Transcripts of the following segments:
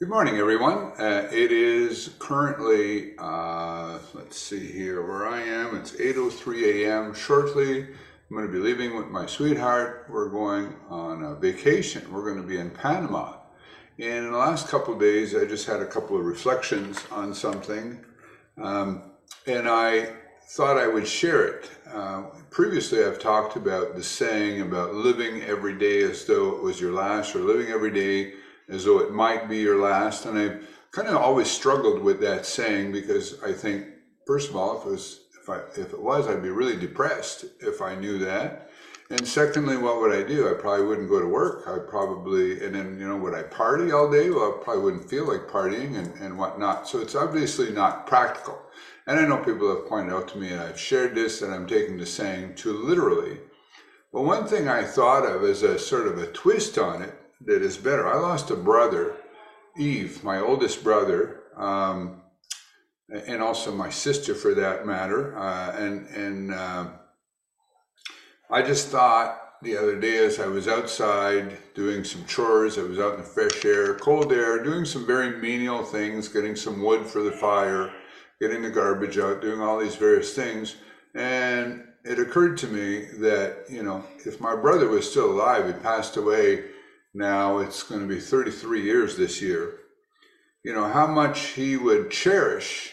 Good morning, everyone. Uh, it is currently, uh, let's see here where I am. It's 8.03 a.m. Shortly, I'm going to be leaving with my sweetheart. We're going on a vacation. We're going to be in Panama. In the last couple of days, I just had a couple of reflections on something. Um, and I thought I would share it. Uh, previously, I've talked about the saying about living every day as though it was your last, or living every day as though it might be your last. And I've kind of always struggled with that saying because I think, first of all, if it was if I if it was, I'd be really depressed if I knew that. And secondly, what would I do? I probably wouldn't go to work. I probably, and then, you know, would I party all day? Well, I probably wouldn't feel like partying and, and whatnot. So it's obviously not practical. And I know people have pointed out to me, and I've shared this, and I'm taking the saying too literally. But one thing I thought of as a sort of a twist on it that is better. I lost a brother, Yves, my oldest brother, um, and also my sister for that matter. Uh, and and uh, I just thought the other day as I was outside doing some chores, I was out in the fresh air, cold air, doing some very menial things, getting some wood for the fire, getting the garbage out, doing all these various things. And it occurred to me that, you know, if my brother was still alive, he passed away now it's going to be 33 years this year, you know, how much he would cherish,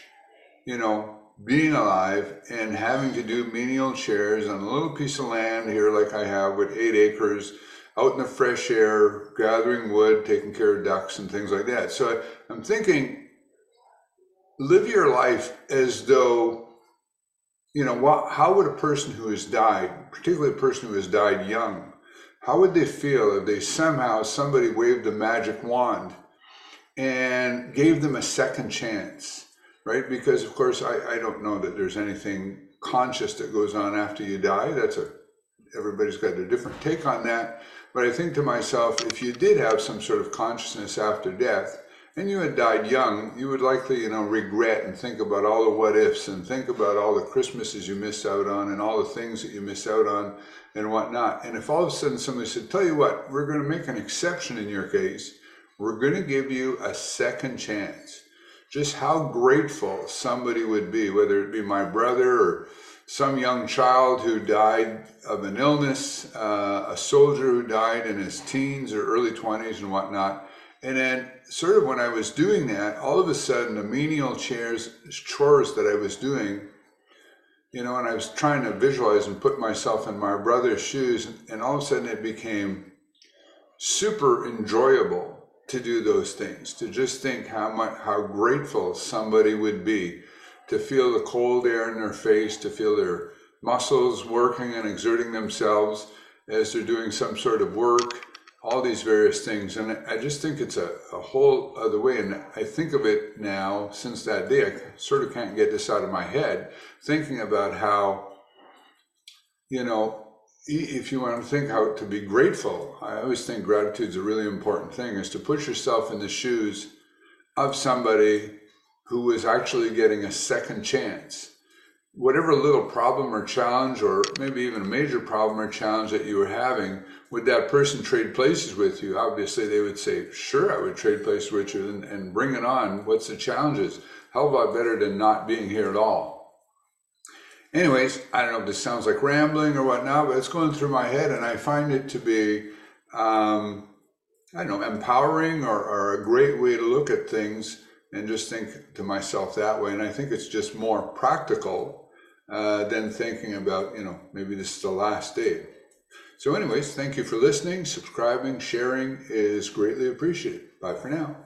you know, being alive and having to do menial chairs on a little piece of land here, like I have with eight acres, out in the fresh air, gathering wood, taking care of ducks and things like that. So I'm thinking, live your life as though, you know, how would a person who has died, particularly a person who has died young, how would they feel if they somehow somebody waved a magic wand and gave them a second chance, right? Because of course I, I don't know that there's anything conscious that goes on after you die. That's a everybody's got a different take on that. But I think to myself, if you did have some sort of consciousness after death, and you had died young, you would likely, you know, regret and think about all the what ifs and think about all the Christmases you missed out on and all the things that you missed out on and whatnot. And if all of a sudden somebody said, tell you what, we're going to make an exception in your case, we're going to give you a second chance. Just how grateful somebody would be, whether it be my brother or some young child who died of an illness, uh, a soldier who died in his teens or early 20s and whatnot and then, sort of when I was doing that, all of a sudden, the menial chairs, chores that I was doing, you know, and I was trying to visualize and put myself in my brother's shoes, and all of a sudden it became super enjoyable to do those things, to just think how much, how grateful somebody would be to feel the cold air in their face, to feel their muscles working and exerting themselves as they're doing some sort of work all these various things. And I just think it's a, a whole other way. And I think of it now since that day, I sort of can't get this out of my head, thinking about how, you know, if you want to think how to be grateful, I always think gratitude is a really important thing, is to put yourself in the shoes of somebody who is actually getting a second chance whatever little problem or challenge, or maybe even a major problem or challenge that you were having, would that person trade places with you? Obviously, they would say, Sure, I would trade places with you and, and bring it on. What's the challenges? How about better than not being here at all? Anyways, I don't know if this sounds like rambling or whatnot, but it's going through my head, and I find it to be, um, I don't know, empowering or, or a great way to look at things and just think to myself that way. And I think it's just more practical uh, than thinking about, you know, maybe this is the last day. So, anyways, thank you for listening, subscribing, sharing is greatly appreciated. Bye for now.